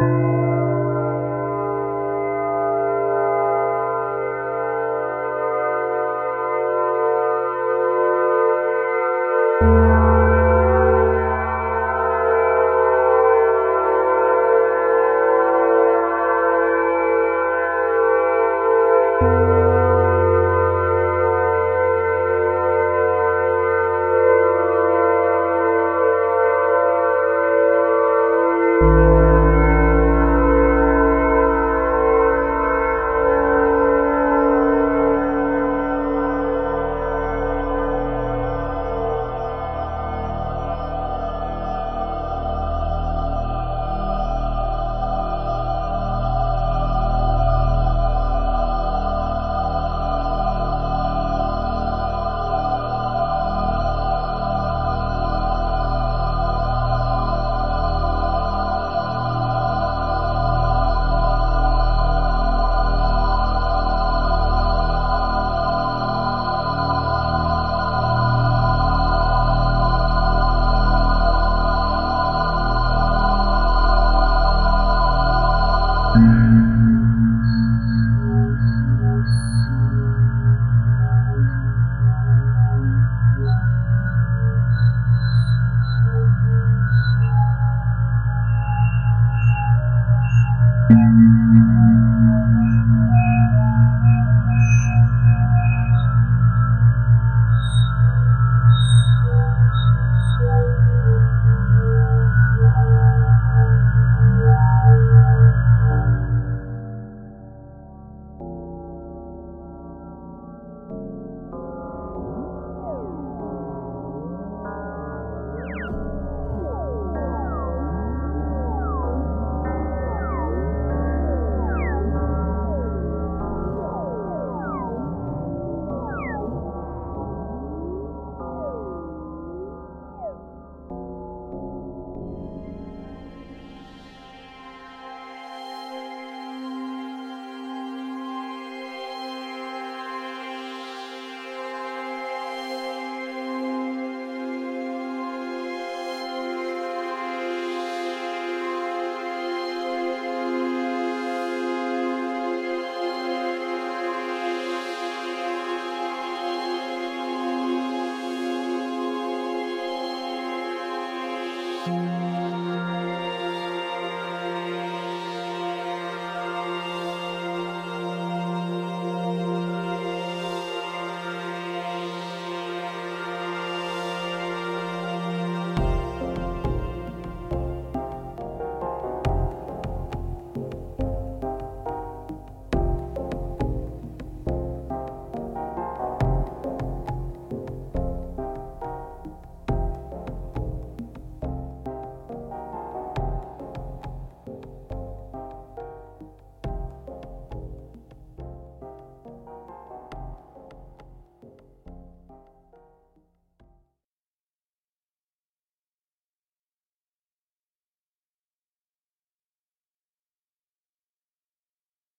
Música Música